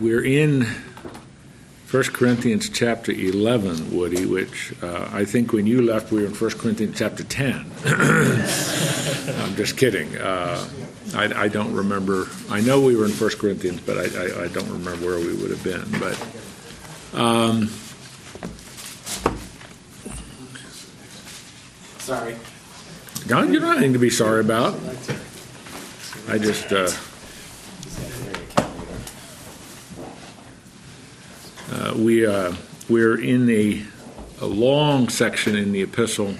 we're in 1 Corinthians chapter 11, Woody, which uh, I think when you left, we were in 1 Corinthians chapter 10. I'm just kidding. Uh, I, I, don't remember. I know we were in 1 Corinthians, but I, I, I don't remember where we would have been. But. Um, Sorry. No, you don't anything to be sorry about. I just. Uh, we uh, we're in a, a, long section in the epistle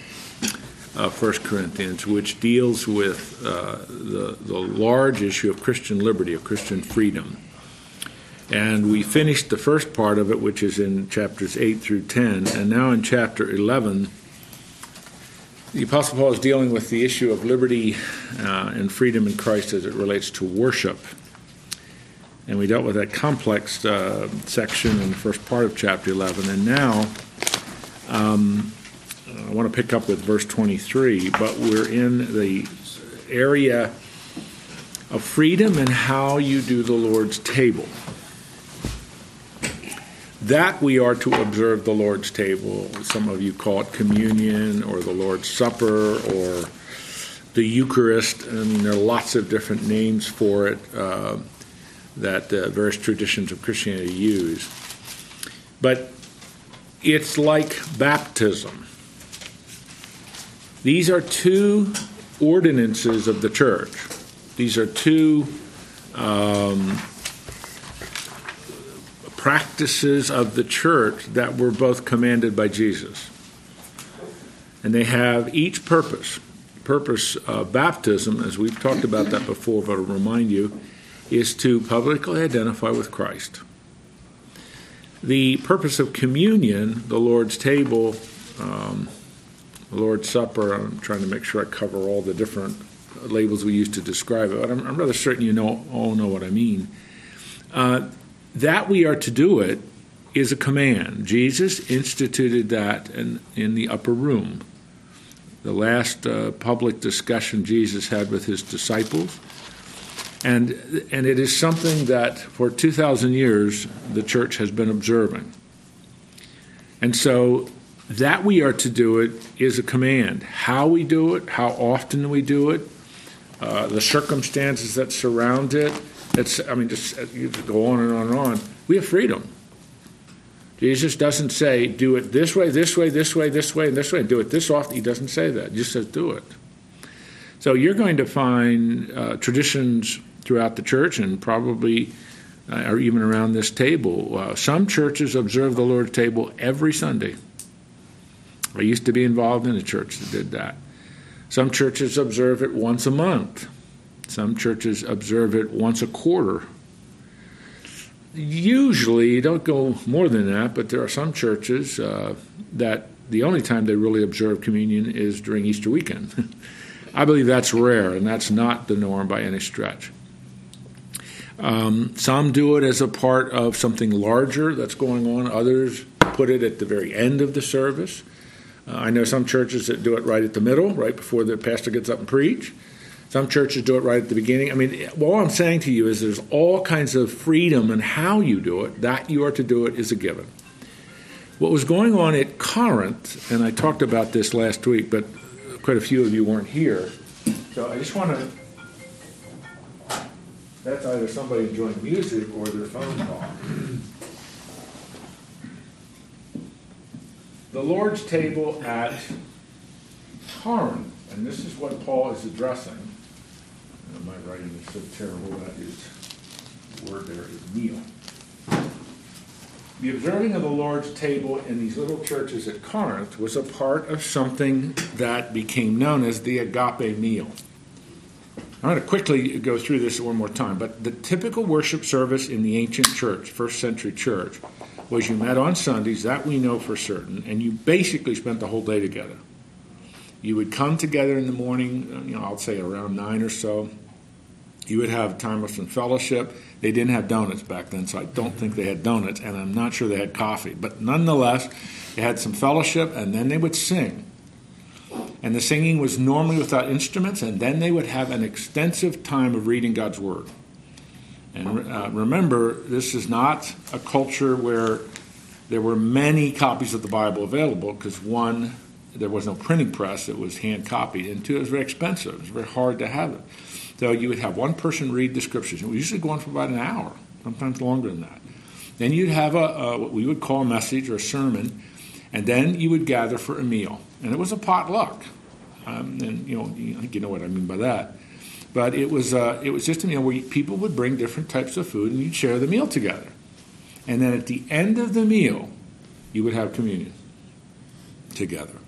of First Corinthians, which deals with uh, the the large issue of Christian liberty, of Christian freedom. And we finished the first part of it, which is in chapters 8 through 10. And now in chapter 11, the Apostle Paul is dealing with the issue of liberty uh, and freedom in Christ as it relates to worship. And we dealt with that complex uh, section in the first part of chapter 11. And now um, I want to pick up with verse 23, but we're in the area of freedom and how you do the Lord's table that we are to observe the Lord's table. Some of you call it communion or the Lord's Supper or the Eucharist. Mean, there are lots of different names for it uh, that uh, various traditions of Christianity use. But it's like baptism. These are two ordinances of the church. These are two um, practices of the church that were both commanded by Jesus. And they have each purpose. Purpose of baptism, as we've talked about that before, but I'll remind you, is to publicly identify with Christ. The purpose of communion, the Lord's table, um, the Lord's Supper, I'm trying to make sure I cover all the different labels we use to describe it, but I'm, I'm rather certain you know all know what I mean. Uh, that we are to do it is a command. Jesus instituted that in, in the upper room. The last uh, public discussion Jesus had with his disciples. And, and it is something that for 2,000 years the church has been observing. And so that we are to do it is a command. How we do it, how often we do it, uh, the circumstances that surround it, it's, I mean, just you could go on and on and on. We have freedom. Jesus doesn't say, do it this way, this way, this way, this way, and this way, and do it this often. He doesn't say that. He just says, do it. So you're going to find uh, traditions throughout the church and probably uh, or even around this table. Uh, some churches observe the Lord's table every Sunday. I used to be involved in a church that did that. Some churches observe it once a month. Some churches observe it once a quarter. Usually, you don't go more than that, but there are some churches uh, that the only time they really observe communion is during Easter weekend. I believe that's rare, and that's not the norm by any stretch. Um, some do it as a part of something larger that's going on. Others put it at the very end of the service. Uh, I know some churches that do it right at the middle, right before the pastor gets up and preach. Some churches do it right at the beginning. I mean, all I'm saying to you is there's all kinds of freedom in how you do it. That you are to do it is a given. What was going on at Corinth, and I talked about this last week, but quite a few of you weren't here. So I just want to. That's either somebody enjoying music or their phone call. The Lord's table at Corinth, and this is what Paul is addressing my writing is so terrible that is, the word there is meal. The observing of the Lord's table in these little churches at Corinth was a part of something that became known as the agape meal. I'm going to quickly go through this one more time, but the typical worship service in the ancient church, first century church, was you met on Sundays, that we know for certain, and you basically spent the whole day together. You would come together in the morning, uh, you know, I'll say around nine or so, you would have time of some fellowship. They didn't have donuts back then, so I don't think they had donuts, and I'm not sure they had coffee. But nonetheless, they had some fellowship, and then they would sing. And the singing was normally without instruments, and then they would have an extensive time of reading God's Word. And uh, remember, this is not a culture where there were many copies of the Bible available because one, there was no printing press, it was hand copied, and two, it was very expensive. It was very hard to have it. So you would have one person read the scriptures, and we usually go on for about an hour, sometimes longer than that. Then you'd have a, a, what we would call a message or a sermon, and then you would gather for a meal, and it was a potluck. Um, and you know, I think you know what I mean by that. But it was uh, it was just a meal where people would bring different types of food, and you'd share the meal together. And then at the end of the meal, you would have communion together.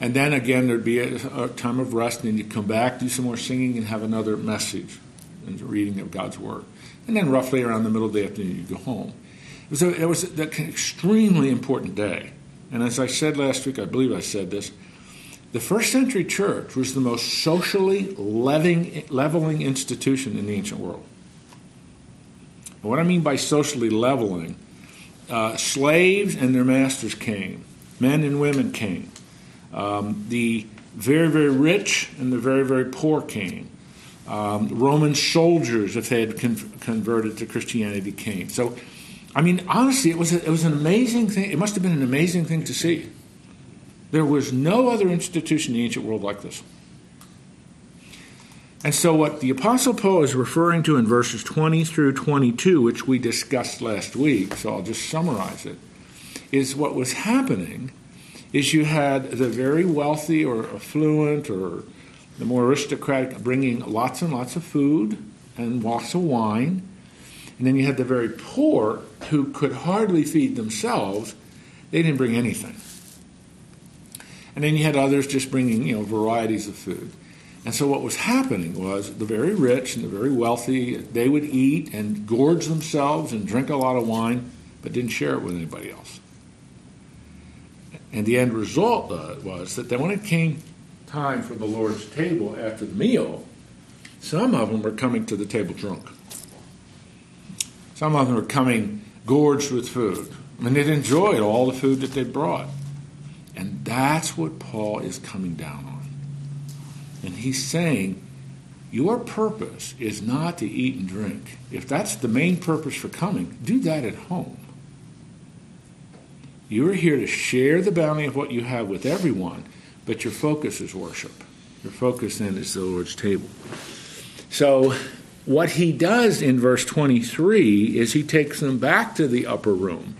And then again, there'd be a, a time of rest, and you'd come back, do some more singing, and have another message and reading of God's Word. And then roughly around the middle of the afternoon, you'd go home. A, it was an extremely important day. And as I said last week, I believe I said this, the first century church was the most socially leveling, leveling institution in the ancient world. What I mean by socially leveling, uh, slaves and their masters came, men and women came. Um, the very, very rich and the very, very poor came. Um, Roman soldiers, if they had con- converted to Christianity, came. So, I mean, honestly, it was, a, it was an amazing thing. It must have been an amazing thing to see. There was no other institution in the ancient world like this. And so, what the Apostle Paul is referring to in verses 20 through 22, which we discussed last week, so I'll just summarize it, is what was happening is you had the very wealthy or affluent or the more aristocratic bringing lots and lots of food and lots of wine. And then you had the very poor who could hardly feed themselves. They didn't bring anything. And then you had others just bringing, you know, varieties of food. And so what was happening was the very rich and the very wealthy, they would eat and gorge themselves and drink a lot of wine, but didn't share it with anybody else. And the end result was that when it came time for the Lord's table after the meal, some of them were coming to the table drunk. Some of them were coming gorged with food. I mean, they'd enjoyed all the food that they brought. And that's what Paul is coming down on. And he's saying, your purpose is not to eat and drink. If that's the main purpose for coming, do that at home. You are here to share the bounty of what you have with everyone, but your focus is worship. Your focus then is the Lord's table. So, what he does in verse 23 is he takes them back to the upper room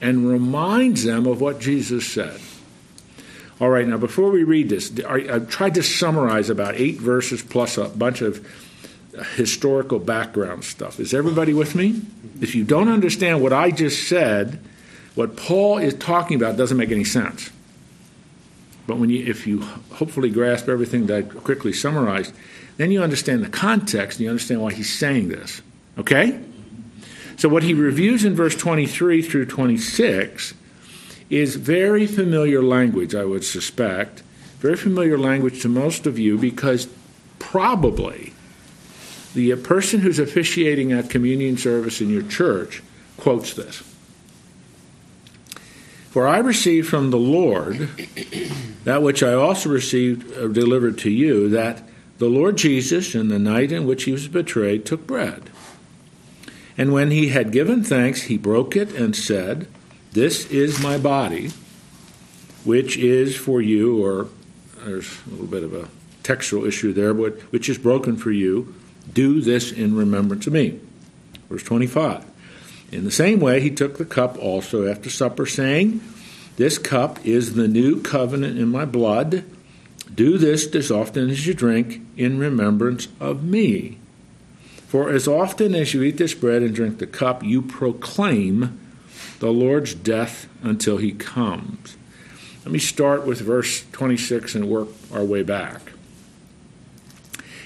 and reminds them of what Jesus said. All right, now before we read this, I tried to summarize about eight verses plus a bunch of historical background stuff. Is everybody with me? If you don't understand what I just said, what Paul is talking about doesn't make any sense. But when you, if you hopefully grasp everything that I quickly summarized, then you understand the context and you understand why he's saying this. Okay? So, what he reviews in verse 23 through 26 is very familiar language, I would suspect. Very familiar language to most of you because probably the person who's officiating a communion service in your church quotes this. For I received from the Lord that which I also received uh, delivered to you, that the Lord Jesus, in the night in which he was betrayed, took bread. And when he had given thanks, he broke it and said, This is my body, which is for you, or there's a little bit of a textual issue there, but which is broken for you. Do this in remembrance of me. Verse 25. In the same way, he took the cup also after supper, saying, This cup is the new covenant in my blood. Do this as often as you drink in remembrance of me. For as often as you eat this bread and drink the cup, you proclaim the Lord's death until he comes. Let me start with verse 26 and work our way back.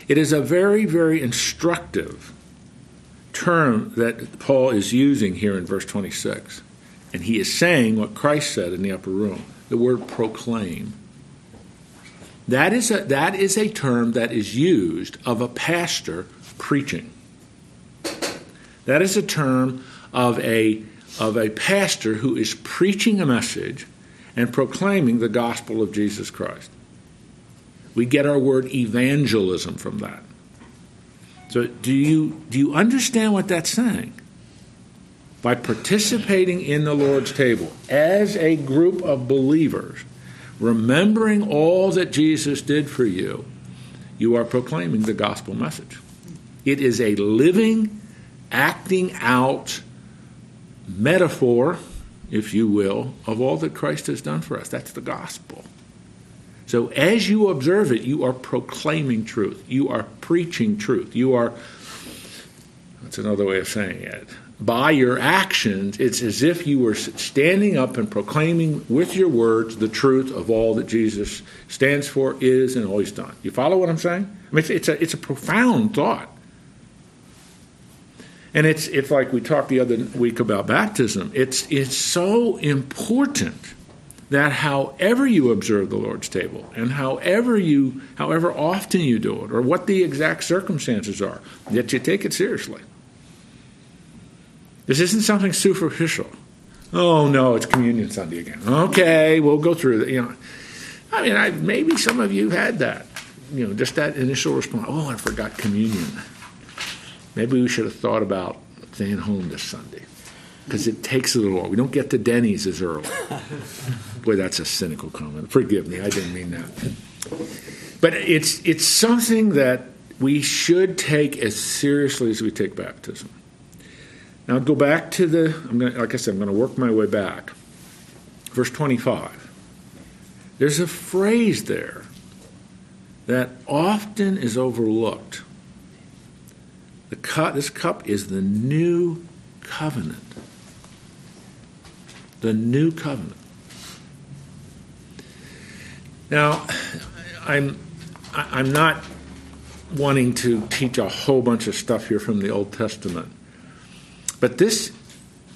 It is a very, very instructive term that Paul is using here in verse 26. And he is saying what Christ said in the upper room the word proclaim. That is a, that is a term that is used of a pastor preaching. That is a term of a, of a pastor who is preaching a message and proclaiming the gospel of Jesus Christ. We get our word evangelism from that. So do you do you understand what that's saying? By participating in the Lord's table as a group of believers, remembering all that Jesus did for you, you are proclaiming the gospel message. It is a living, acting out metaphor, if you will, of all that Christ has done for us. That's the gospel. So as you observe it, you are proclaiming truth. You are preaching truth. You are, that's another way of saying it. By your actions, it's as if you were standing up and proclaiming with your words the truth of all that Jesus stands for, is, and always done. You follow what I'm saying? I mean, it's, it's a, it's a profound thought. And it's, it's like we talked the other week about baptism. It's, it's so important that however you observe the Lord's table and however you however often you do it or what the exact circumstances are, that you take it seriously. This isn't something superficial. Oh no, it's communion Sunday again. Okay, we'll go through that. You know, I mean, I, maybe some of you had that. You know, just that initial response. Oh, I forgot communion. Maybe we should have thought about staying home this Sunday because it takes a little while. We don't get to Denny's as early. Boy, that's a cynical comment. Forgive me, I didn't mean that. But it's it's something that we should take as seriously as we take baptism. Now go back to the. I'm going like I said, I'm going to work my way back. Verse 25. There's a phrase there that often is overlooked. The cup, this cup is the new covenant. The new covenant. Now, I'm I'm not wanting to teach a whole bunch of stuff here from the Old Testament, but this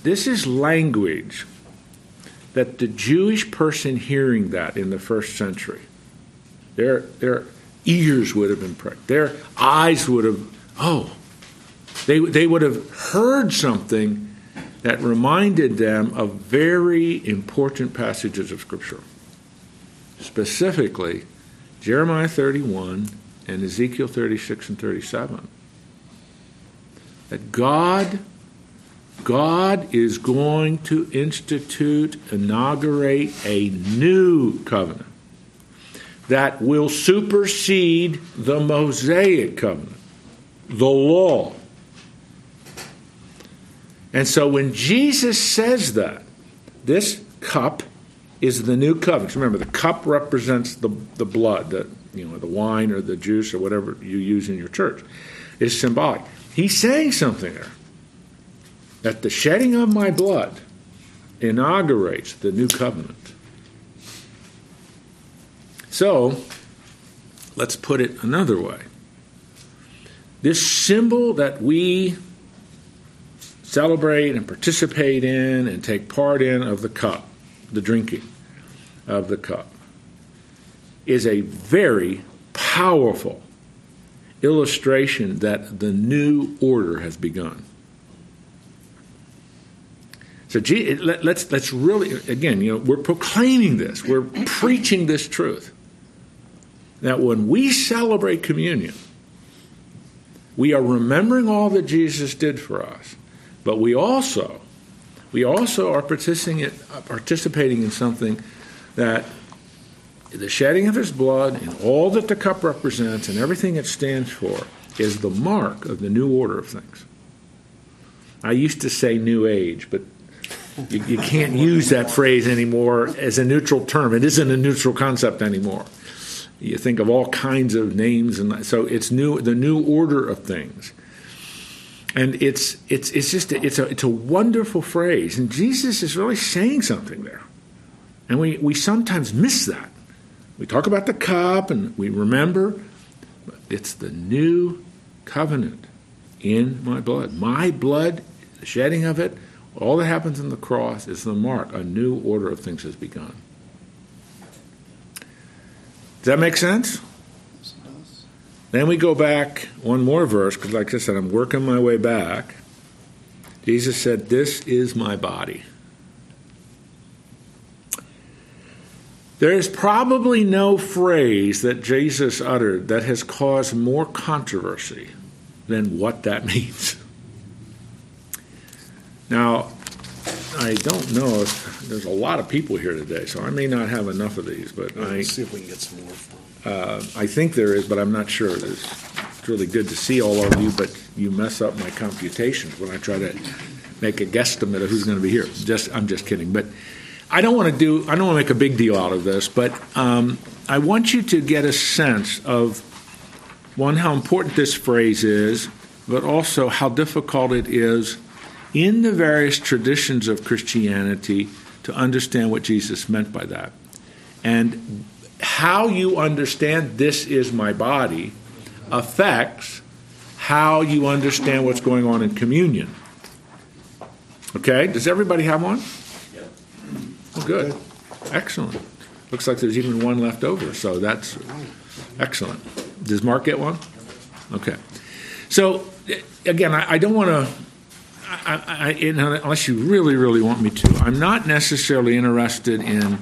this is language that the Jewish person hearing that in the first century, their their ears would have been pricked, their eyes would have oh, they they would have heard something that reminded them of very important passages of Scripture specifically Jeremiah 31 and Ezekiel 36 and 37. That God God is going to institute, inaugurate a new covenant that will supersede the Mosaic covenant, the law. And so when Jesus says that, this cup is the new covenant. Remember, the cup represents the, the blood, the, you know, the wine or the juice or whatever you use in your church. Is symbolic. He's saying something there. That the shedding of my blood inaugurates the new covenant. So, let's put it another way. This symbol that we celebrate and participate in and take part in of the cup the drinking of the cup, is a very powerful illustration that the new order has begun. So let's let's really again, you know, we're proclaiming this, we're preaching this truth. That when we celebrate communion, we are remembering all that Jesus did for us, but we also we also are uh, participating in something that the shedding of his blood and all that the cup represents and everything it stands for is the mark of the new order of things. I used to say new age, but you, you can't use that phrase anymore as a neutral term. It isn't a neutral concept anymore. You think of all kinds of names, and so it's new. The new order of things and it's it's it's just a, it's a it's a wonderful phrase, and Jesus is really saying something there, and we we sometimes miss that. We talk about the cup and we remember, it's the new covenant in my blood. My blood, the shedding of it, all that happens in the cross is the mark. A new order of things has begun. Does that make sense? Then we go back one more verse, because like I said, I'm working my way back. Jesus said, This is my body. There is probably no phrase that Jesus uttered that has caused more controversy than what that means. Now, I don't know if there's a lot of people here today, so I may not have enough of these, but I, Let's see if we can get some more from. uh, I think there is, but I'm not sure. It's it's really good to see all of you, but you mess up my computations when I try to make a guesstimate of who's going to be here. Just, I'm just kidding. But I don't want to do, I don't want to make a big deal out of this, but um, I want you to get a sense of one, how important this phrase is, but also how difficult it is in the various traditions of Christianity to understand what Jesus meant by that. And how you understand this is my body affects how you understand what's going on in communion. Okay? Does everybody have one? Well, oh, good. Excellent. Looks like there's even one left over, so that's excellent. Does Mark get one? Okay. So, again, I, I don't want to. I, I, unless you really, really want me to, I'm not necessarily interested in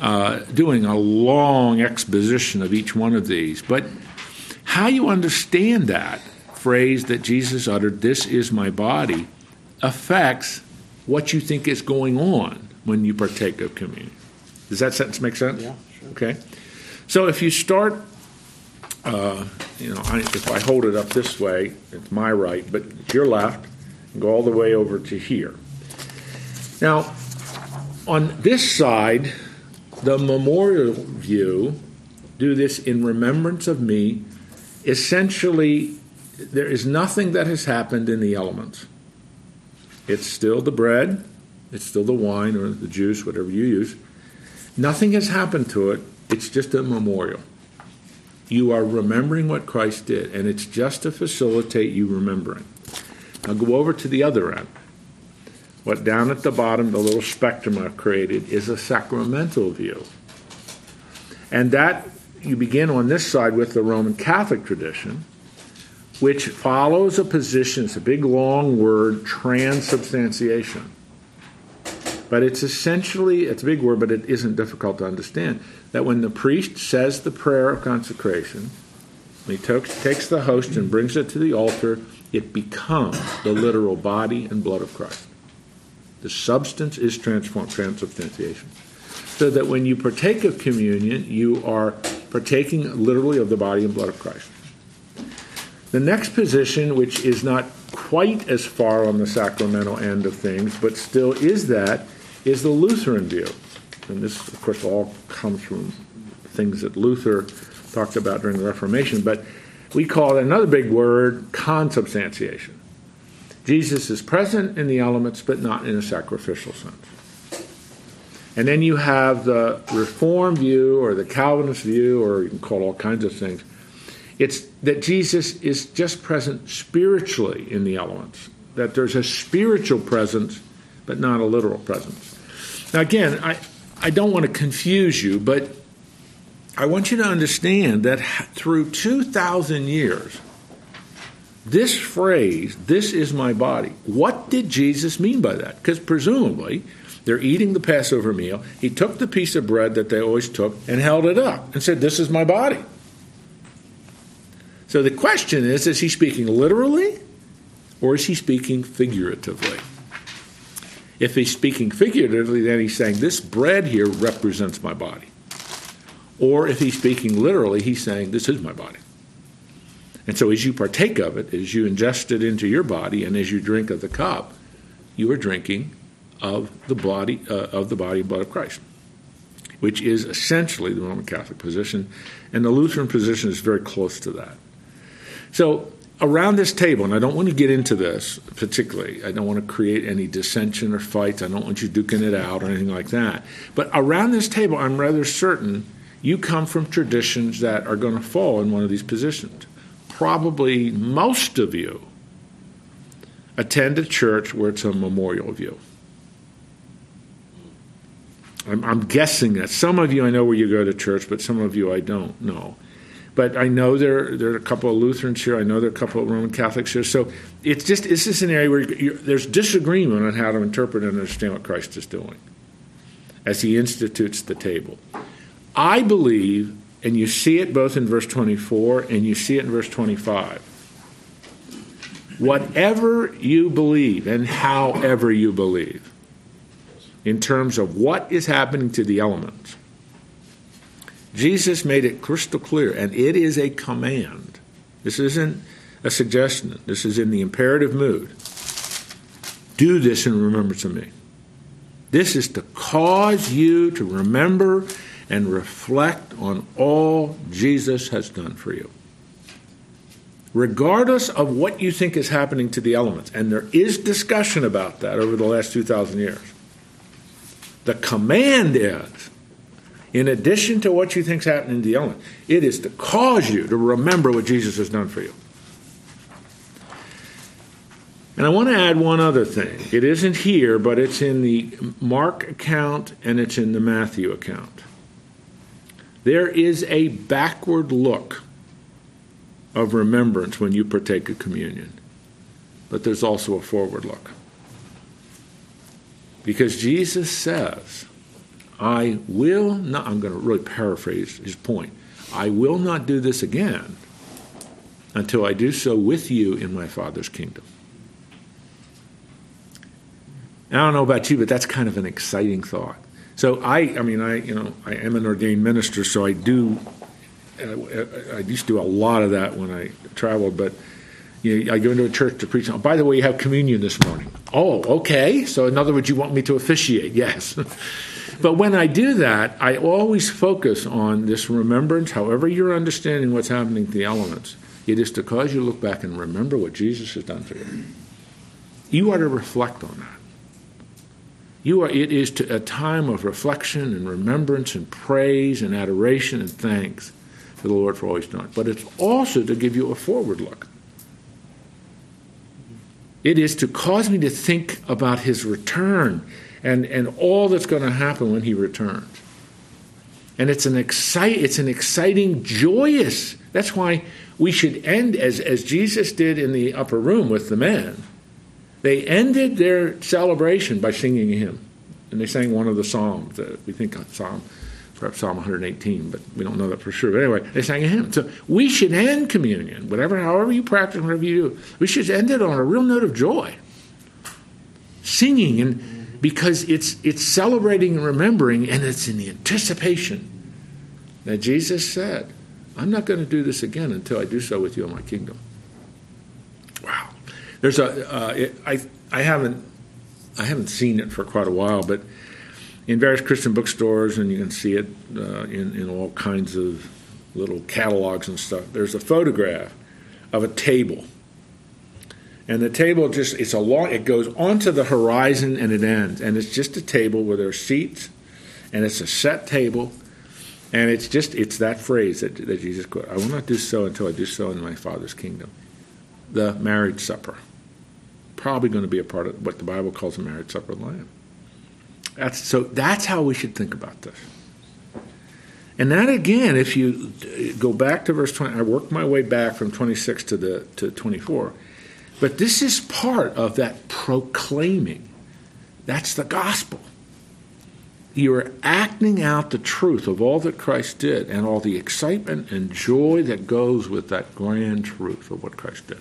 uh, doing a long exposition of each one of these, but how you understand that phrase that Jesus uttered, this is my body, affects what you think is going on when you partake of communion. Does that sentence make sense? Yeah, sure. Okay. So if you start, uh, you know, I, if I hold it up this way, it's my right, but your left, go all the way over to here. Now, on this side, the memorial view, do this in remembrance of me, essentially, there is nothing that has happened in the elements. It's still the bread, it's still the wine or the juice, whatever you use. Nothing has happened to it, it's just a memorial. You are remembering what Christ did, and it's just to facilitate you remembering. Now go over to the other end. What down at the bottom, the little spectrum I've created, is a sacramental view. And that you begin on this side with the Roman Catholic tradition, which follows a position, it's a big long word, transubstantiation. But it's essentially, it's a big word, but it isn't difficult to understand. That when the priest says the prayer of consecration, he takes the host and brings it to the altar, it becomes the literal body and blood of Christ. The substance is transformed, transubstantiation. So that when you partake of communion, you are partaking literally of the body and blood of Christ. The next position, which is not quite as far on the sacramental end of things, but still is that, is the Lutheran view. And this, of course, all comes from things that Luther talked about during the Reformation, but we call it another big word consubstantiation. Jesus is present in the elements, but not in a sacrificial sense. And then you have the Reform view or the Calvinist view, or you can call all kinds of things. It's that Jesus is just present spiritually in the elements, that there's a spiritual presence, but not a literal presence. Now, again, I, I don't want to confuse you, but I want you to understand that through 2,000 years, this phrase, this is my body, what did Jesus mean by that? Because presumably, they're eating the Passover meal. He took the piece of bread that they always took and held it up and said, This is my body. So the question is is he speaking literally or is he speaking figuratively? If he's speaking figuratively, then he's saying, This bread here represents my body. Or if he's speaking literally, he's saying, This is my body. And so as you partake of it, as you ingest it into your body, and as you drink of the cup, you are drinking of the body uh, of the body and blood of Christ, which is essentially the Roman Catholic position, and the Lutheran position is very close to that. So around this table, and I don't want to get into this particularly, I don't want to create any dissension or fights, I don't want you duking it out or anything like that. But around this table, I'm rather certain you come from traditions that are going to fall in one of these positions. Probably most of you attend a church where it's a memorial view. I'm, I'm, guessing that some of you I know where you go to church, but some of you I don't know. But I know there there are a couple of Lutherans here. I know there are a couple of Roman Catholics here. So it's just it's just an area where there's disagreement on how to interpret and understand what Christ is doing as He institutes the table. I believe, and you see it both in verse 24 and you see it in verse 25. whatever you believe and however you believe, in terms of what is happening to the elements, Jesus made it crystal clear, and it is a command. This isn't a suggestion, this is in the imperative mood. Do this in remembrance of me. This is to cause you to remember and reflect on all Jesus has done for you. Regardless of what you think is happening to the elements, and there is discussion about that over the last 2,000 years, the command is in addition to what you think is happening to the elements, it is to cause you to remember what Jesus has done for you. And I want to add one other thing. It isn't here, but it's in the Mark account and it's in the Matthew account. There is a backward look of remembrance when you partake of communion, but there's also a forward look. Because Jesus says, I will not, I'm going to really paraphrase his point, I will not do this again until I do so with you in my Father's kingdom. I don't know about you, but that's kind of an exciting thought. So I, I mean, I, you know, I am an ordained minister, so I do, I, I used to do a lot of that when I traveled, but you know, I go into a church to preach. Oh, by the way, you have communion this morning. Oh, okay. So in other words, you want me to officiate? Yes. but when I do that, I always focus on this remembrance. However, you're understanding what's happening to the elements, it is to cause you to look back and remember what Jesus has done for you. You are to reflect on that. You are, it is to, a time of reflection and remembrance and praise and adoration and thanks to the Lord for all He's done. But it's also to give you a forward look. It is to cause me to think about His return and, and all that's going to happen when He returns. And it's an, excite, it's an exciting, joyous. That's why we should end as, as Jesus did in the upper room with the men they ended their celebration by singing a hymn. And they sang one of the psalms. that we think Psalm, perhaps Psalm 118, but we don't know that for sure. But anyway, they sang a hymn. So we should end communion, whatever, however you practice, whatever you do. We should end it on a real note of joy, singing, and because it's it's celebrating and remembering, and it's in the anticipation that Jesus said, "I'm not going to do this again until I do so with you in my kingdom." There's a uh, it, I I haven't I haven't seen it for quite a while, but in various Christian bookstores, and you can see it uh, in in all kinds of little catalogs and stuff. There's a photograph of a table, and the table just it's a long it goes onto the horizon and it ends, and it's just a table where there are seats, and it's a set table. And it's just it's that phrase that, that Jesus quoted. I will not do so until I do so in my Father's kingdom. The marriage supper probably going to be a part of what the Bible calls a marriage supper of the Lamb. That's, so that's how we should think about this. And that again, if you go back to verse 20, I worked my way back from 26 to the to 24. But this is part of that proclaiming. That's the gospel. You're acting out the truth of all that Christ did and all the excitement and joy that goes with that grand truth of what Christ did.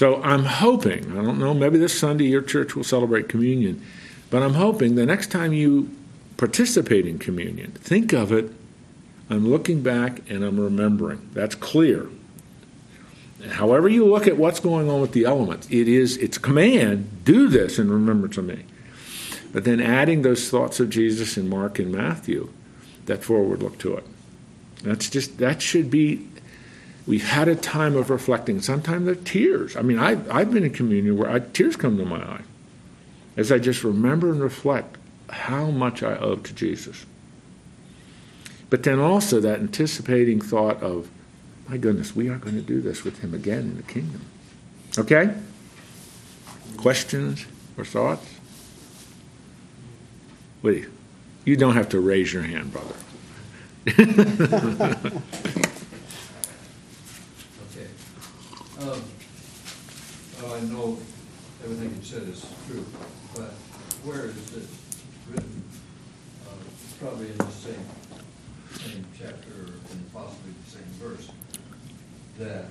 So I'm hoping, I don't know, maybe this Sunday your church will celebrate communion, but I'm hoping the next time you participate in communion, think of it, I'm looking back and I'm remembering. That's clear. However you look at what's going on with the elements, it is its command, do this in remembrance of me. But then adding those thoughts of Jesus in Mark and Matthew, that forward look to it. That's just that should be We've had a time of reflecting. Sometimes there are tears. I mean, I've, I've been in communion where I, tears come to my eye as I just remember and reflect how much I owe to Jesus. But then also that anticipating thought of, my goodness, we are going to do this with him again in the kingdom. Okay? Questions or thoughts? Wait, you don't have to raise your hand, brother. Um, well, I know everything you said is true, but where is this written? Uh, probably in the same, same chapter and possibly the same verse, that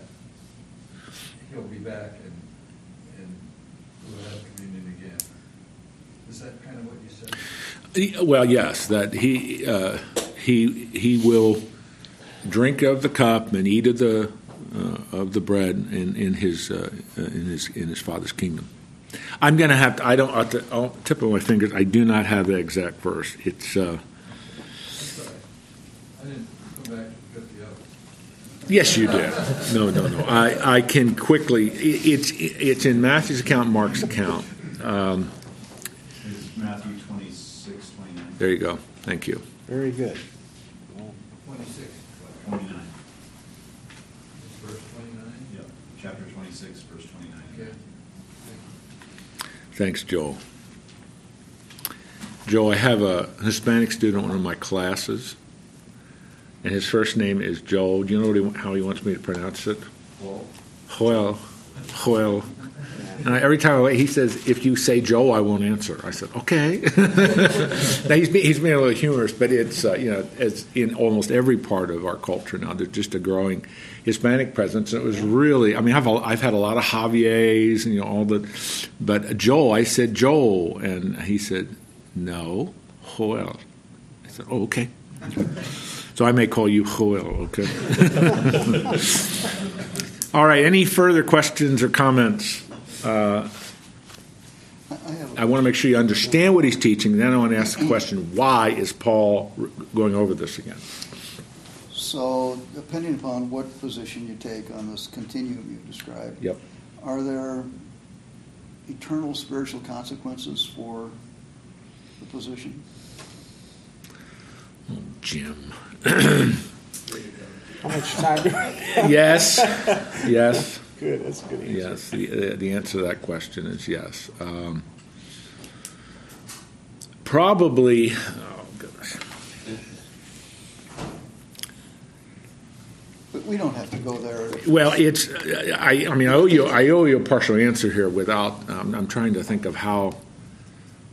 he'll be back and, we'll have communion again. Is that kind of what you said? Well, yes, that he uh, he he will drink of the cup and eat of the of the bread in in his uh, uh, in his in his father's kingdom. I'm going to have to. I don't. At the oh, tip of my fingers, I do not have the exact verse. It's uh, That's all right. I didn't come back and pick you up. yes, you did. No, no, no. I I can quickly. it- It's it's in Matthew's account, Mark's account. Um, It's Matthew 26, 29, there you go. Thank you. Very good. Twenty-six, 29. it's verse twenty-nine? Yep, chapter 26, verse 29. Okay. Thanks, Joel. Joel, I have a Hispanic student in one of my classes, and his first name is Joel. Do you know what he, how he wants me to pronounce it? Well, Joel. Joel. And I, every time I, he says, if you say Joel, I won't answer. I said, okay. now, he's, be- he's being a little humorous, but it's, uh, you know, it's in almost every part of our culture now. There's just a growing Hispanic presence. And it was really, I mean, I've, I've had a lot of Javiers and, you know, all the, but Joel, I said Joel. And he said, no, Joel. I said, oh, okay. So I may call you Joel, okay? All right, any further questions or comments? Uh, I I want to make sure you understand what he's teaching. Then I want to ask the question: Why is Paul going over this again? so depending upon what position you take on this continuum you described, Yep. are there eternal spiritual consequences for the position? Oh, Jim. How much time? do- Yes. Yes. Good, that's a good answer. Yes. The, the answer to that question is yes. Um, probably. Oh goodness. But we don't have to go there. Well, it's. I. I mean, I owe you. I owe you a partial answer here. Without. Um, I'm trying to think of how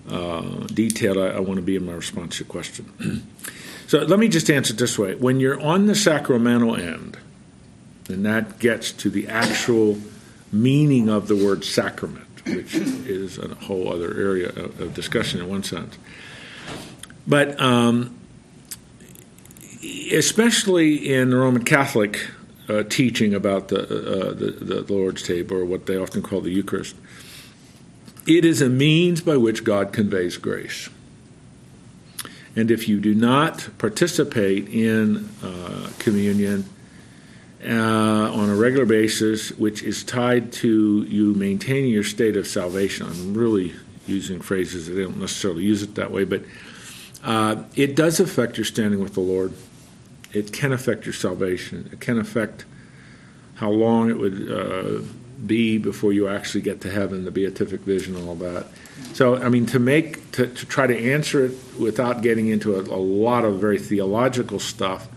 uh, detailed I, I want to be in my response to your question. so let me just answer it this way: When you're on the sacramental end, and that gets to the actual meaning of the word sacrament, which is a whole other area of, of discussion in one sense. But um, especially in the Roman Catholic uh, teaching about the, uh, the the Lord's table, or what they often call the Eucharist, it is a means by which God conveys grace. And if you do not participate in uh, communion uh, on a regular basis, which is tied to you maintaining your state of salvation, I'm really using phrases that don't necessarily use it that way, but uh, it does affect your standing with the Lord. It can affect your salvation. It can affect how long it would uh, be before you actually get to heaven, the beatific vision, all that. So, I mean, to make to, to try to answer it without getting into a, a lot of very theological stuff,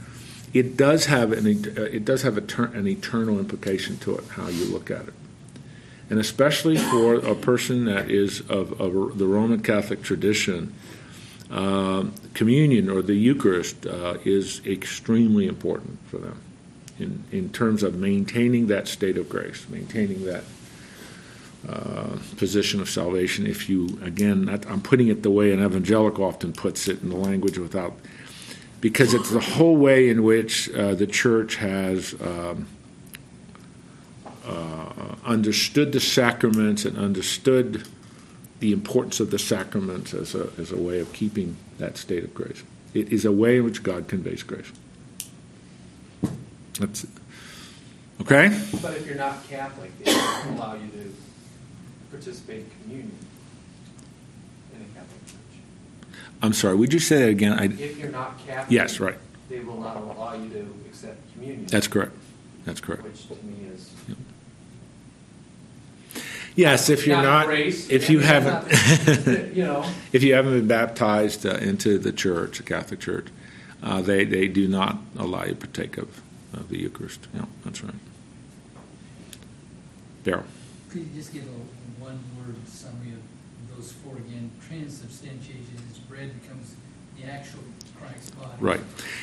it does have an uh, it does have ter- an eternal implication to it how you look at it, and especially for a person that is of, of the Roman Catholic tradition um, communion or the Eucharist uh, is extremely important for them in, in terms of maintaining that state of grace, maintaining that uh, position of salvation. If you, again, I'm putting it the way an evangelical often puts it in the language without, because it's the whole way in which uh, the church has. Um, uh, understood the sacraments and understood the importance of the sacraments as a, as a way of keeping that state of grace. It is a way in which God conveys grace. That's okay. But if you're not Catholic, they allow you to participate in communion in a Catholic church. I'm sorry. Would you say that again? I, If you're not Catholic, yes, right. they will not allow you to accept communion. That's correct. That's correct. Which to me is Yes, if you're not, not, grace. if you haven't, not- you know, if you haven't been baptized uh, into the church, the Catholic Church, uh, they they do not allow you to partake of, of the Eucharist. Yeah, that's right. Daryl. Could you just give a one-word summary of those four again? Transubstantiation is bread becomes the actual Christ body. Right.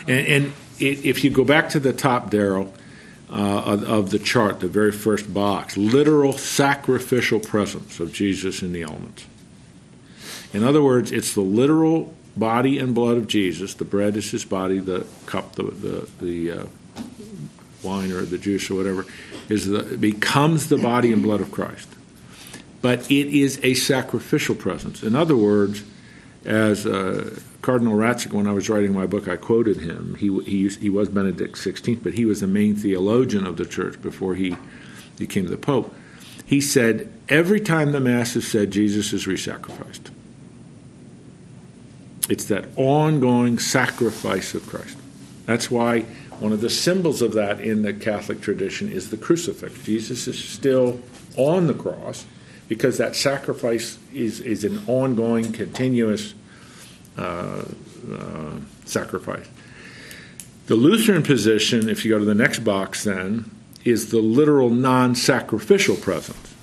And, and if you go back to the top, Daryl, uh, of, of the chart, the very first box. Literal sacrificial presence of Jesus in the elements. In other words, it's the literal body and blood of Jesus. The bread is his body, the cup, the, the, the uh, wine or the juice or whatever, is the, becomes the body and blood of Christ. But it is a sacrificial presence. In other words, as uh, Cardinal Ratzinger, when I was writing my book, I quoted him. He, he, used, he was Benedict XVI, but he was the main theologian of the church before he became the Pope. He said, Every time the Mass is said, Jesus is re sacrificed. It's that ongoing sacrifice of Christ. That's why one of the symbols of that in the Catholic tradition is the crucifix. Jesus is still on the cross because that sacrifice is, is an ongoing, continuous sacrifice. The Lutheran position, if you go to the next box, then, is the literal non sacrificial presence.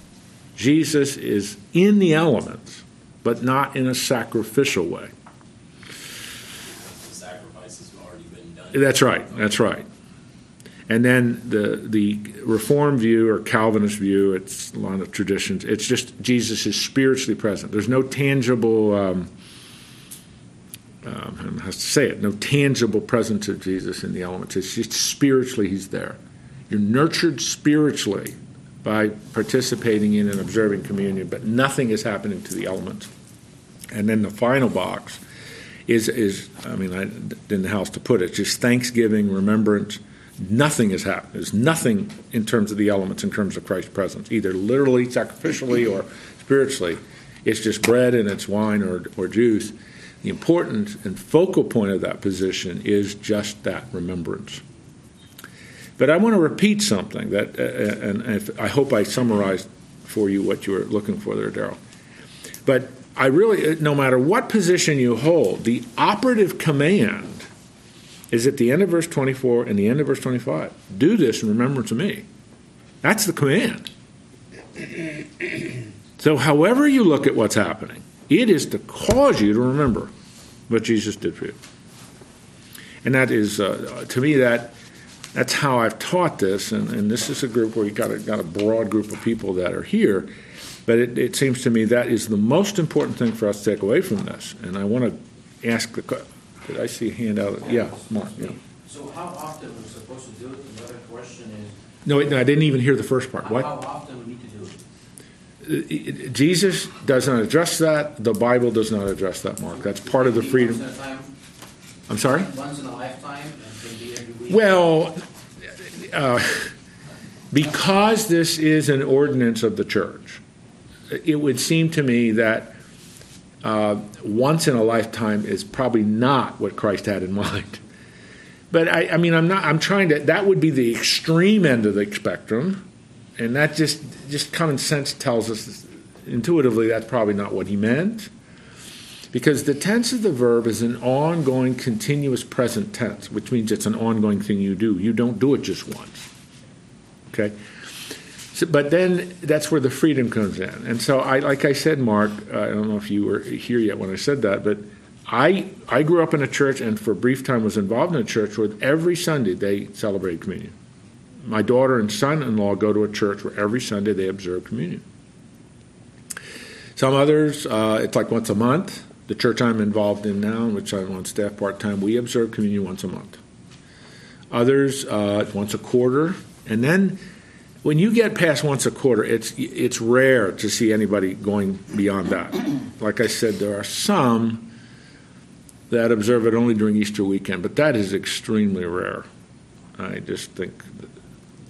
Jesus is in the elements, but not in a sacrificial way. The sacrifice has already been done. That's right. That's right. And then the the Reform view or Calvinist view, it's a lot of traditions. It's just Jesus is spiritually present. There's no tangible. Um, um, have to say it. No tangible presence of Jesus in the elements. It's just spiritually he's there. You're nurtured spiritually by participating in and observing communion, but nothing is happening to the elements. And then the final box is is I mean I didn't know how else to put it. Just thanksgiving, remembrance. Nothing has happened. There's nothing in terms of the elements, in terms of Christ's presence, either literally, sacrificially, or spiritually. It's just bread and it's wine or, or juice. The important and focal point of that position is just that remembrance. But I want to repeat something that, uh, and if, I hope I summarized for you what you were looking for there, Daryl. But I really, no matter what position you hold, the operative command is at the end of verse 24 and the end of verse 25. Do this in remembrance of me. That's the command. So, however you look at what's happening, it is to cause you to remember what Jesus did for you. And that is, uh, to me, that that's how I've taught this. And, and this is a group where you got a, got a broad group of people that are here. But it, it seems to me that is the most important thing for us to take away from this. And I want to ask the did I see a hand out? Yeah, Mark. Yeah. So how often are we're supposed to do it? Another question is, No, wait, no, I didn't even hear the first part. how What? often we need to do it? Jesus does not address that. The Bible does not address that, Mark. That's part of the freedom. Once in a time, I'm sorry? once in a lifetime, and every week? Well, uh, because this is an ordinance of the church, it would seem to me that uh, once in a lifetime is probably not what Christ had in mind. But I, I mean, I'm not. I'm trying to. That would be the extreme end of the spectrum, and that just just common sense tells us intuitively that's probably not what he meant. Because the tense of the verb is an ongoing, continuous present tense, which means it's an ongoing thing you do. You don't do it just once. Okay? So, but then that's where the freedom comes in. And so, I, like I said, Mark, uh, I don't know if you were here yet when I said that, but I, I grew up in a church and for a brief time was involved in a church where every Sunday they celebrated communion. My daughter and son in law go to a church where every Sunday they observe communion. Some others, uh, it's like once a month. The church I'm involved in now, in which I'm on staff part time, we observe communion once a month. Others, uh, once a quarter. And then when you get past once a quarter, it's, it's rare to see anybody going beyond that. Like I said, there are some that observe it only during Easter weekend, but that is extremely rare. I just think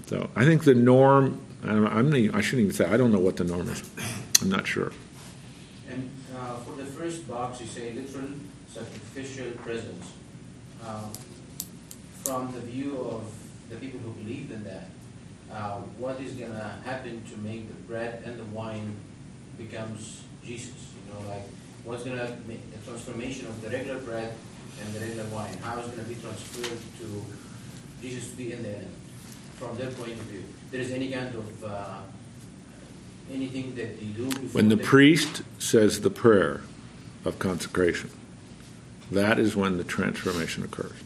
so. I think the norm. I, I'm I shouldn't even say. I don't know what the norm is. I'm not sure. And uh, for the first box, you say literal sacrificial presence. Uh, From the view of the people who believe in that, uh, what is gonna happen to make the bread and the wine becomes Jesus? You know, like, what's gonna make the transformation of the regular bread and the regular wine? How is it gonna be transferred to Jesus to be in there from their point of view? There is any kind of, uh, anything that they do When the priest says the prayer of consecration, that is when the transformation occurs.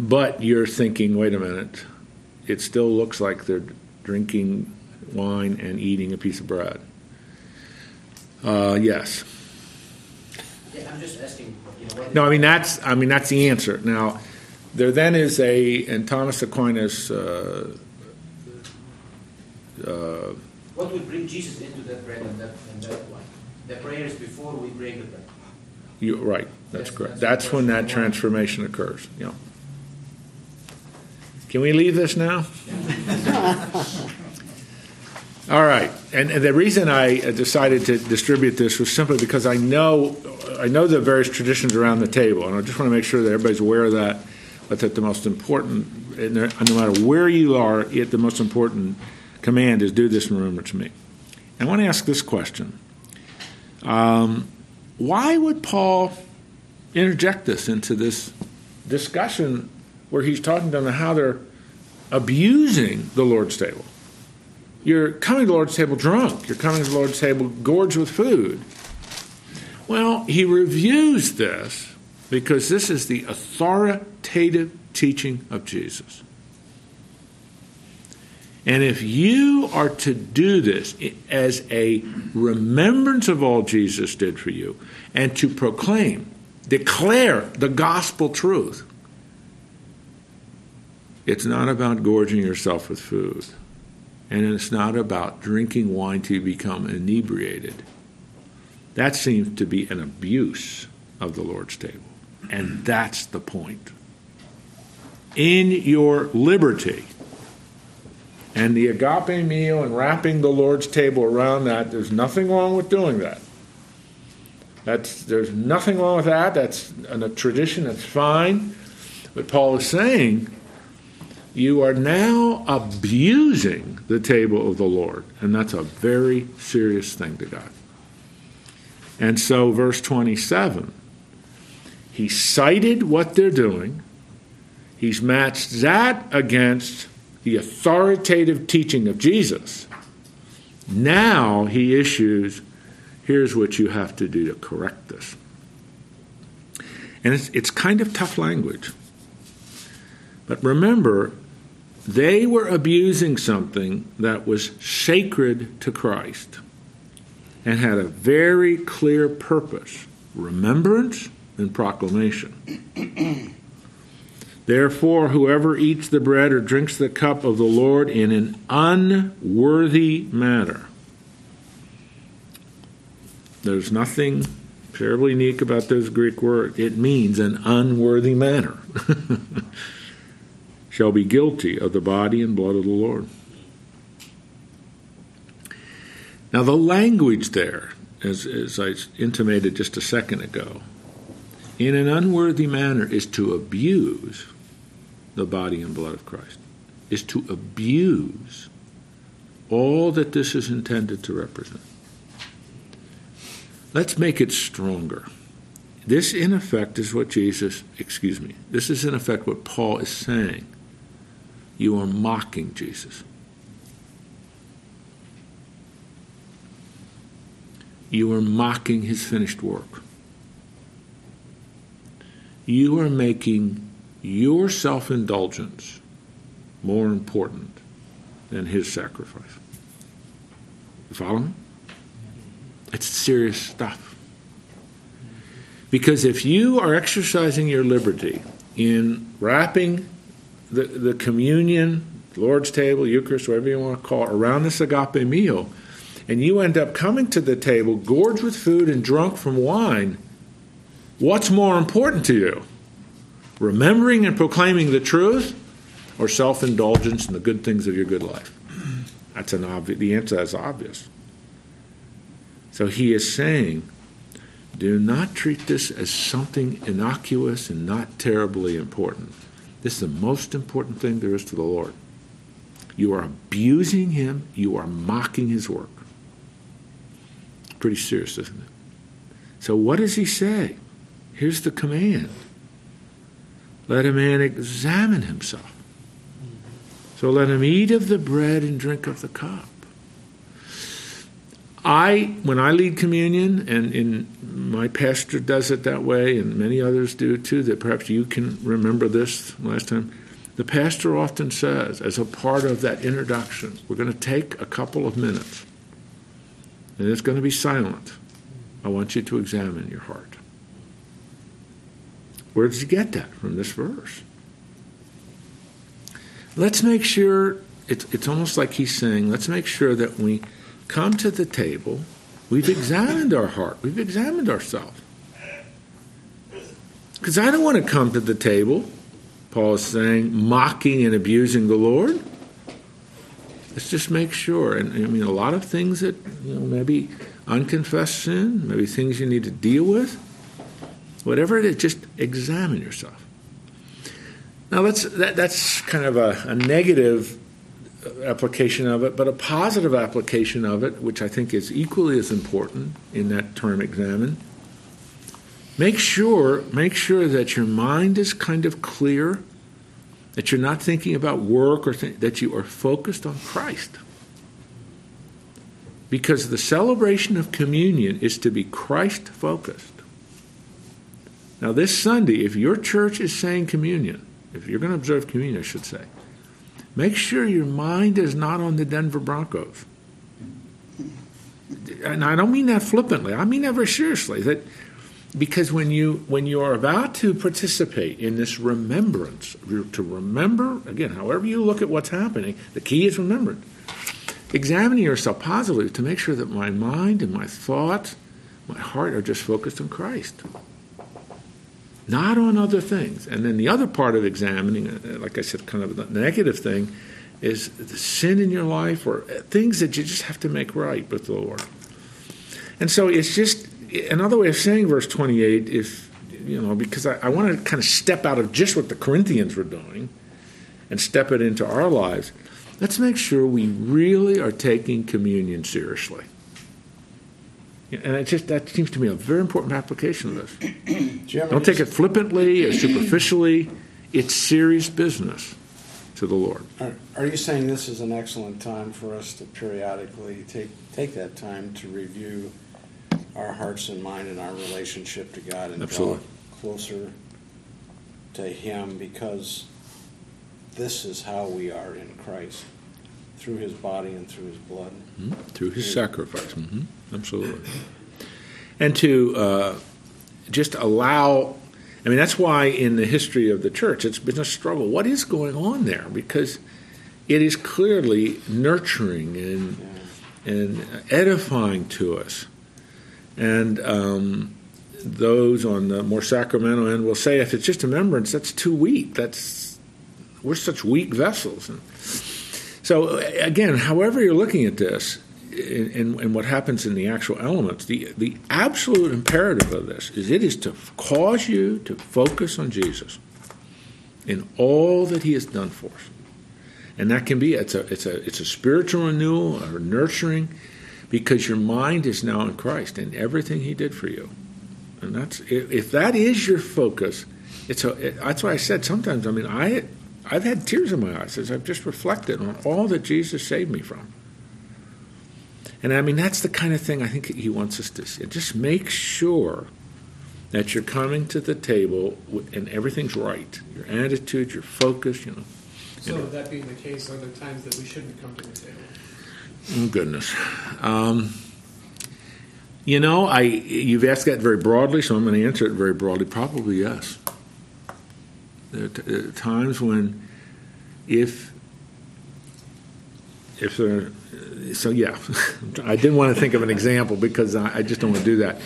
but you're thinking, wait a minute, it still looks like they're drinking wine and eating a piece of bread. Uh, yes. Yeah, I'm just asking, you know. No, I mean that's I mean that's the answer. Now, there then is a and Thomas Aquinas. Uh, uh, What would bring Jesus into that bread and that, and that wine? The prayer is before we break the bread. you right. That's That's- correct. that's That's when that transformation occurs. Yeah. Can we leave this now? All right, and, and the reason I decided to distribute this was simply because I know I know the various traditions around the table, and I just want to make sure that everybody's aware of that. But that the most important, no matter where you are, it, the most important command is do this in remembrance of me. And I want to ask this question: um, Why would Paul interject this into this discussion where he's talking to them how they're abusing the Lord's table? You're coming to the Lord's table drunk. You're coming to the Lord's table gorged with food. Well, he reviews this because this is the authoritative teaching of Jesus. And if you are to do this as a remembrance of all Jesus did for you and to proclaim, declare the gospel truth, it's not about gorging yourself with food. And it's not about drinking wine to become inebriated. That seems to be an abuse of the Lord's table. And that's the point. In your liberty, and the agape meal and wrapping the Lord's table around that, there's nothing wrong with doing that. That's, there's nothing wrong with that. That's a tradition, that's fine. But Paul is saying you are now abusing the table of the Lord, and that's a very serious thing to God. And so, verse 27, he cited what they're doing, he's matched that against the authoritative teaching of Jesus. Now he issues here's what you have to do to correct this. And it's, it's kind of tough language. But remember, they were abusing something that was sacred to Christ and had a very clear purpose remembrance and proclamation. Therefore, whoever eats the bread or drinks the cup of the Lord in an unworthy manner. There's nothing terribly unique about those Greek words. It means an unworthy manner. shall be guilty of the body and blood of the Lord. Now, the language there, as, as I intimated just a second ago, in an unworthy manner is to abuse the body and blood of Christ, is to abuse all that this is intended to represent. Let's make it stronger. This, in effect, is what Jesus, excuse me, this is in effect what Paul is saying. You are mocking Jesus. You are mocking his finished work. You are making your self indulgence more important than his sacrifice. You follow me? It's serious stuff. Because if you are exercising your liberty in wrapping the, the communion, Lord's table, Eucharist, whatever you want to call it, around this agape meal, and you end up coming to the table gorged with food and drunk from wine, what's more important to you? Remembering and proclaiming the truth or self indulgence in the good things of your good life? That's an obvious, the answer is obvious. So he is saying, do not treat this as something innocuous and not terribly important. This is the most important thing there is to the Lord. You are abusing him, you are mocking his work. Pretty serious, isn't it? So, what does he say? Here's the command let a man examine himself. So, let him eat of the bread and drink of the cup. I, when I lead communion, and in my pastor does it that way, and many others do too, that perhaps you can remember this last time. The pastor often says, as a part of that introduction, we're going to take a couple of minutes, and it's going to be silent. I want you to examine your heart. Where did you get that from this verse? Let's make sure, it's, it's almost like he's saying, let's make sure that we come to the table, we've examined our heart, we've examined ourselves. Because I don't want to come to the table, Paul is saying, mocking and abusing the Lord. Let's just make sure. And I mean, a lot of things that, you know, maybe unconfessed sin, maybe things you need to deal with, whatever it is, just examine yourself. Now, that's, that, that's kind of a, a negative application of it, but a positive application of it, which I think is equally as important in that term examine. Make sure, make sure that your mind is kind of clear, that you're not thinking about work or th- that you are focused on Christ. Because the celebration of communion is to be Christ focused. Now, this Sunday, if your church is saying communion, if you're going to observe communion, I should say, Make sure your mind is not on the Denver Broncos. And I don't mean that flippantly. I mean that very seriously. That because when you when you are about to participate in this remembrance, to remember again, however you look at what's happening, the key is remembrance. Examining yourself positively to make sure that my mind and my thoughts, my heart are just focused on Christ not on other things. And then the other part of examining, uh, like I said, kind of the negative thing, is the sin in your life or things that you just have to make right with the Lord. And so it's just another way of saying verse 28 is, you know, because I, I want to kind of step out of just what the Corinthians were doing and step it into our lives. Let's make sure we really are taking communion seriously. And it just that seems to me a very important application of this. Don't take it flippantly or superficially. It's serious business to the Lord. Are, are you saying this is an excellent time for us to periodically take take that time to review our hearts and mind and our relationship to God and Absolutely. draw closer to Him because this is how we are in Christ through His body and through His blood. Mm-hmm. Through his sacrifice. Mm-hmm. Absolutely. And to uh, just allow, I mean, that's why in the history of the church it's been a struggle. What is going on there? Because it is clearly nurturing and, and edifying to us. And um, those on the more sacramental end will say if it's just a remembrance, that's too weak. That's we're such weak vessels. And so again, however you're looking at this, and, what happens in the actual elements, the the absolute imperative of this is it is to cause you to focus on Jesus in all that He has done for us, and that can be it's a it's a it's a spiritual renewal or nurturing, because your mind is now in Christ and everything He did for you, and that's if, if that is your focus, it's a it, that's why I said sometimes I mean I I've had tears in my eyes as I've just reflected on all that Jesus saved me from. And I mean, that's the kind of thing I think he wants us to see. Just make sure that you're coming to the table and everything's right. Your attitude, your focus, you know. So that being the case, are there times that we shouldn't come to the table? Oh goodness. Um, you know, I you've asked that very broadly, so I'm going to answer it very broadly. Probably yes. There are, t- there are times when, if if there, so yeah, I didn't want to think of an example because I, I just don't want to do that.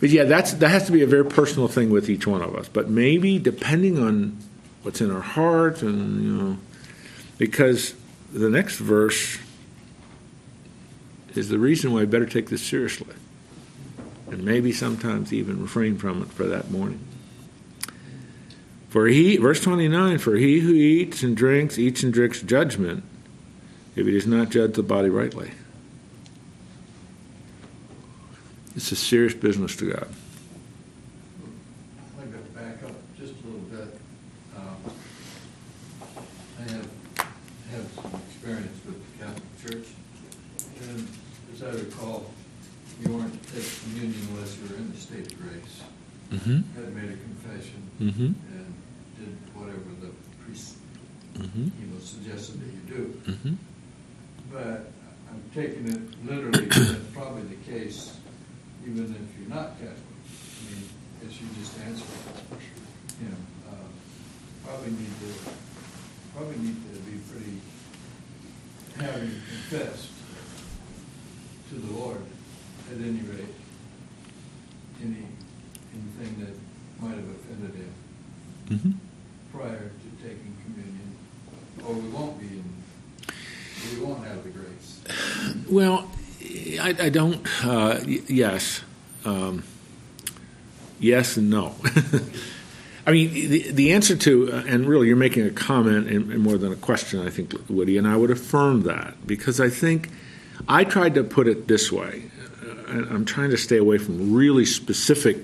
But yeah, that's that has to be a very personal thing with each one of us. But maybe depending on what's in our heart, and you know, because the next verse is the reason why I better take this seriously, and maybe sometimes even refrain from it for that morning. For he, verse 29, for he who eats and drinks, eats and drinks judgment, if he does not judge the body rightly. It's a serious business to God. I'd like to back up just a little bit. Um, I have, have some experience with the Catholic Church, and as I recall, you weren't to take communion unless you were in the state of grace. Mm-hmm. Had made a confession Mm-hmm. and did whatever the priest, Mm-hmm. you know, suggested that you do. But I'm taking it literally, that's probably the case, even if you're not Catholic. I mean, as you just answered, you know, uh, probably need to, probably need to be pretty, having confessed to the Lord, at any rate, any, anything that might have offended him Mm-hmm. prior to taking communion, or we won't be in, we won't have the grace. Well, I, I don't. Uh, y- yes, um, yes, and no. I mean, the, the answer to, uh, and really, you're making a comment and, and more than a question, I think, Woody, and I would affirm that because I think I tried to put it this way. Uh, I'm trying to stay away from really specific.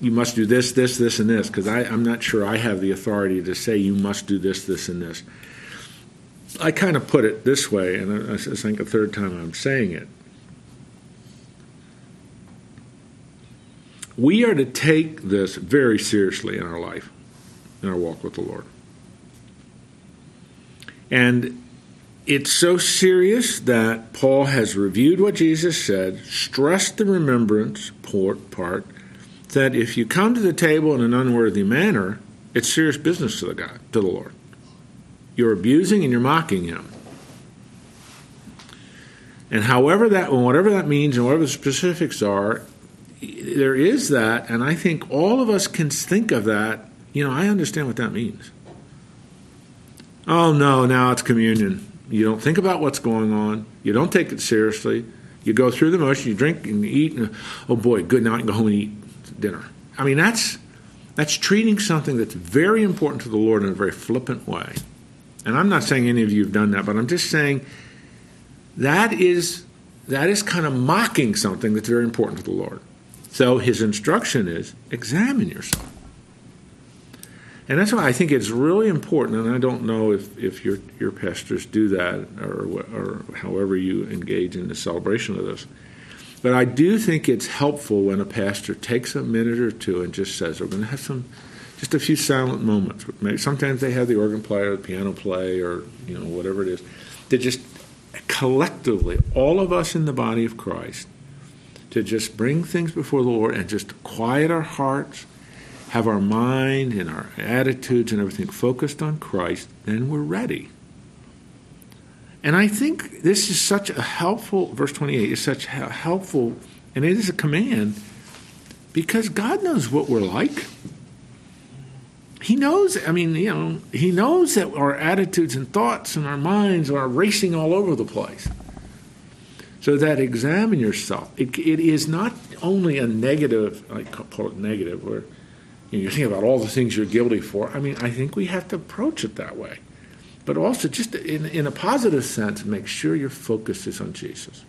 You must do this, this, this, and this, because I'm not sure I have the authority to say you must do this, this, and this. I kind of put it this way, and I, think a third time I'm saying it. We are to take this very seriously in our life, in our walk with the Lord. And it's so serious that Paul has reviewed what Jesus said, stressed the remembrance part, that if you come to the table in an unworthy manner, it's serious business to the God, to the Lord. You're abusing and you're mocking him. And however that, whatever that means, and whatever the specifics are, there is that, and I think all of us can think of that. You know, I understand what that means. Oh no, now it's communion. You don't think about what's going on. You don't take it seriously. You go through the motion. You drink and you eat. And, oh boy, good. I can go home and eat dinner. I mean, that's that's treating something that's very important to the Lord in a very flippant way. And I'm not saying any of you have done that, but I'm just saying that is that is kind of mocking something that's very important to the Lord. So his instruction is examine yourself. And that's why I think it's really important, and I don't know if, if your, your pastors do that or, or however you engage in the celebration of this. But I do think it's helpful when a pastor takes a minute or two and just says, we're going to have some, just a few silent moments. Sometimes they have the organ player, the piano play, or you know whatever it is. To just collectively, all of us in the body of Christ, to just bring things before the Lord and just quiet our hearts, have our mind and our attitudes and everything focused on Christ, then we're ready. And I think this is such a helpful, verse 28 is such a helpful, and it is a command because God knows what we're like. He knows, I mean, you know, He knows that our attitudes and thoughts and our minds are racing all over the place. So that examine yourself. It, it is not only a negative, I call it negative, where you, know, you think about all the things you're guilty for. I mean, I think we have to approach it that way. But also, just in, in a positive sense, make sure your focus is on Jesus.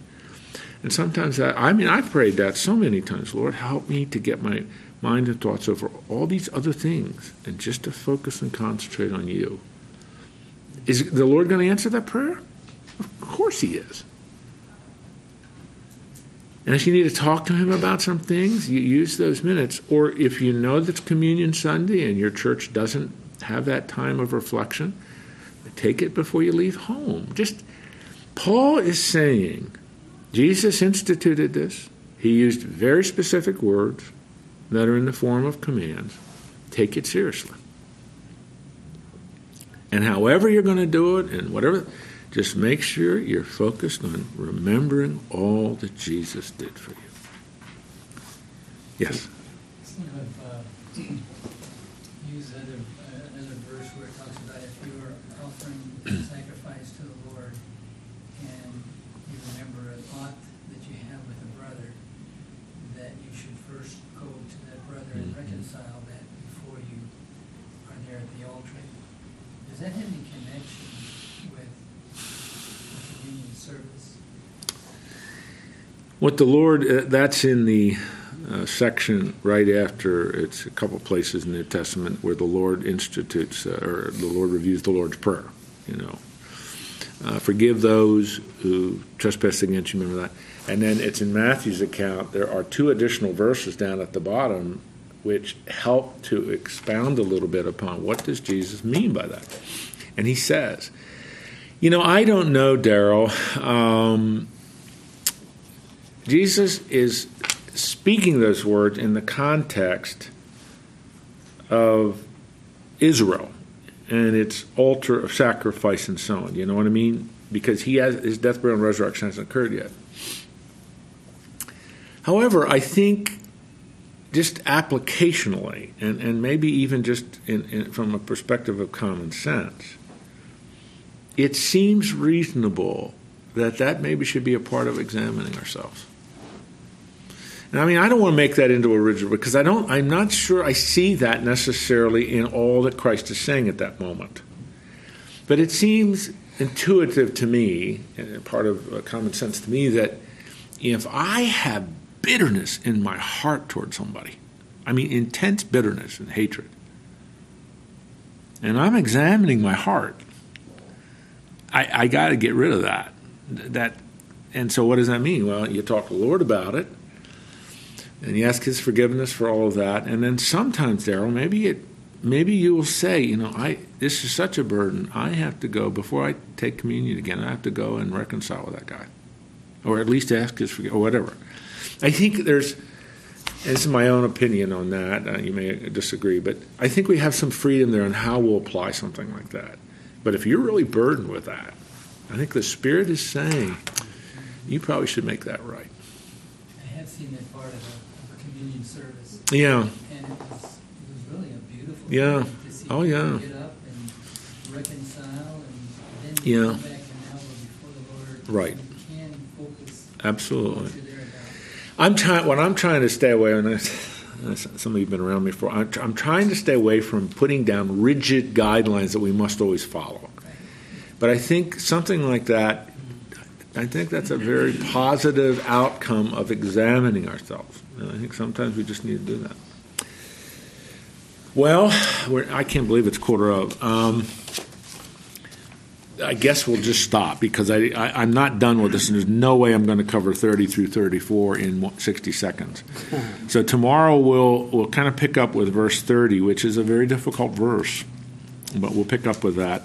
And sometimes, I, I mean, I've prayed that so many times Lord, help me to get my mind and thoughts over all these other things and just to focus and concentrate on you. Is the Lord going to answer that prayer? Of course He is. And if you need to talk to Him about some things, you use those minutes. Or if you know that's Communion Sunday and your church doesn't have that time of reflection, take it before you leave home. Just Paul is saying Jesus instituted this. He used very specific words that are in the form of commands. Take it seriously. And however you're going to do it and whatever, just make sure you're focused on remembering all that Jesus did for you. Yes? Some have uh, used other, uh, another verse where it talks about if you are offering sacrifice to the Lord and you remember an ought that you have with a brother, that you should first go to that brother and Mhm. reconcile that before you are there at the altar. Does that have any connection with the communion service? What the Lord, uh, that's in the uh, section right after, it's a couple places in the New Testament where the Lord institutes, uh, or the Lord reviews the Lord's Prayer, you know. Uh, forgive those who trespass against you. Remember that. And then it's in Matthew's account. There are two additional verses down at the bottom which help to expound a little bit upon what does Jesus mean by that. And he says, "You know, I don't know, Daryl. Um, Jesus is speaking those words in the context of Israel and its altar of sacrifice and so on. You know what I mean? Because he has his death, burial, and resurrection hasn't occurred yet. However, I think just applicationally, and, and maybe even just in, in, from a perspective of common sense, it seems reasonable that that maybe should be a part of examining ourselves. And I mean, I don't want to make that into a rigid because I don't. I'm not sure I see that necessarily in all that Christ is saying at that moment. But it seems intuitive to me, and part of uh, common sense to me, that if I have bitterness in my heart toward somebody, I mean, intense bitterness and hatred, and I'm examining my heart, I, I got to get rid of that. That, and so what does that mean? Well, you talk to the Lord about it and you ask His forgiveness for all of that. And then sometimes, Daryl, maybe it, maybe you will say, you know, I this is such a burden. I have to go before I take communion again. I have to go and reconcile with that guy, or at least ask His forgiveness, or whatever. I think there's. This is my own opinion on that. Uh, you may disagree, but I think we have some freedom there on how we'll apply something like that. But if you're really burdened with that, I think the Spirit is saying you probably should make that right. I have seen that part of a, of a communion service, Yeah. and it was, it was really a beautiful Yeah. thing to see Oh, yeah. get up and reconcile, and then Yeah. come back an hour before the Lord. Right. Can focus Absolutely. what you're there about. I'm trying. What I'm trying to stay away, and I, some of you've been around me before. I'm, I'm trying to stay away from putting down rigid guidelines that we must always follow. But I think something like that. I think that's a very positive outcome of examining ourselves, and I think sometimes we just need to do that. Well, we're, I can't believe it's quarter of. Um, I guess we'll just stop because I, I, I'm not done with this, and there's no way I'm going to cover 30 through 34 in 60 seconds. So tomorrow we'll we'll kind of pick up with verse 30, which is a very difficult verse, but we'll pick up with that,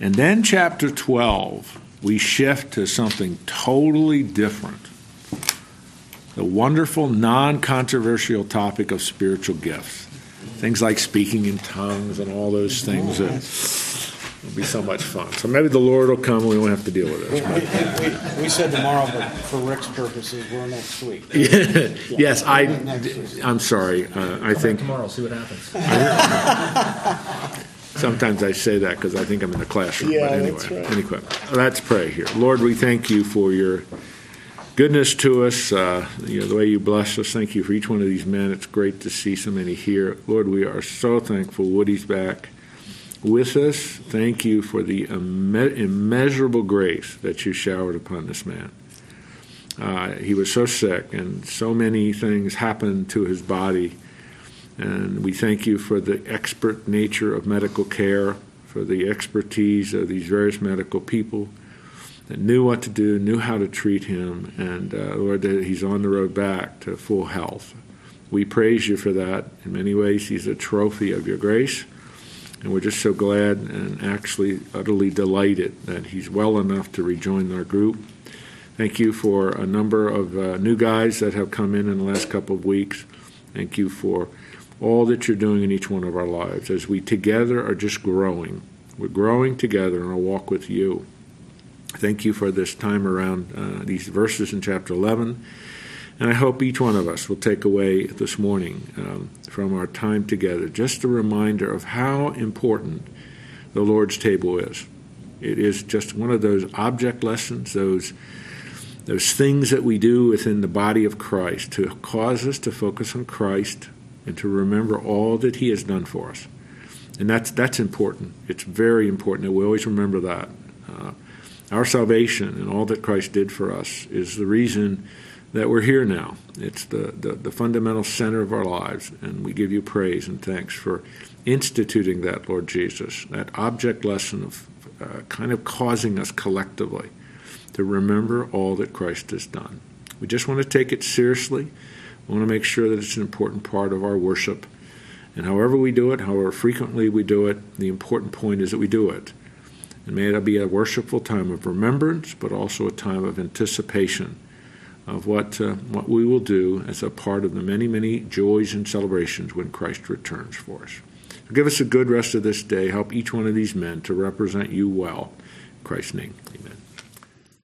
and then chapter 12 we shift to something totally different. The wonderful, non-controversial topic of spiritual gifts, things like speaking in tongues and all those things that. It'll be so much fun. So maybe the Lord will come and we won't have to deal with We, we, we said tomorrow, but for Rick's purposes, we're next week. yes, I, week. I'm sorry. Uh, I think Tomorrow, see what happens. sometimes I say that because I think I'm in the classroom. Yeah, but anyway, that's right. anyway, let's pray here. Lord, we thank you for your goodness to us. Uh, you know the way you bless us. Thank you for each one of these men. It's great to see so many here. Lord, we are so thankful. Woody's back with us. Thank you for the imme- immeasurable grace that you showered upon this man. Uh, he was so sick, and so many things happened to his body. And we thank you for the expert nature of medical care, for the expertise of these various medical people that knew what to do, knew how to treat him, and uh, Lord, that he's on the road back to full health. We praise you for that. In many ways, he's a trophy of your grace. And we're just so glad and actually utterly delighted that he's well enough to rejoin our group. Thank you for a number of uh, new guys that have come in in the last couple of weeks. Thank you for all that you're doing in each one of our lives as we together are just growing. We're growing together in our walk with you. Thank you for this time around uh, these verses in chapter 11. And I hope each one of us will take away this morning um, from our time together just a reminder of how important the Lord's table is. It is just one of those object lessons, those those things that we do within the body of Christ to cause us to focus on Christ and to remember all that He has done for us. And that's that's important. It's very important that we always remember that. Uh, our salvation and all that Christ did for us is the reason that we're here now. It's the, the, the, fundamental center of our lives, and we give you praise and thanks for instituting that, Lord Jesus, that object lesson of uh, kind of causing us collectively to remember all that Christ has done. We just want to take it seriously. We want to make sure that it's an important part of our worship. And however we do it, however frequently we do it, the important point is that we do it. And may it be a worshipful time of remembrance, but also a time of anticipation of what, uh, what we will do as a part of the many, many joys and celebrations when Christ returns for us. So give us a good rest of this day. Help each one of these men to represent you well. In Christ's name, amen.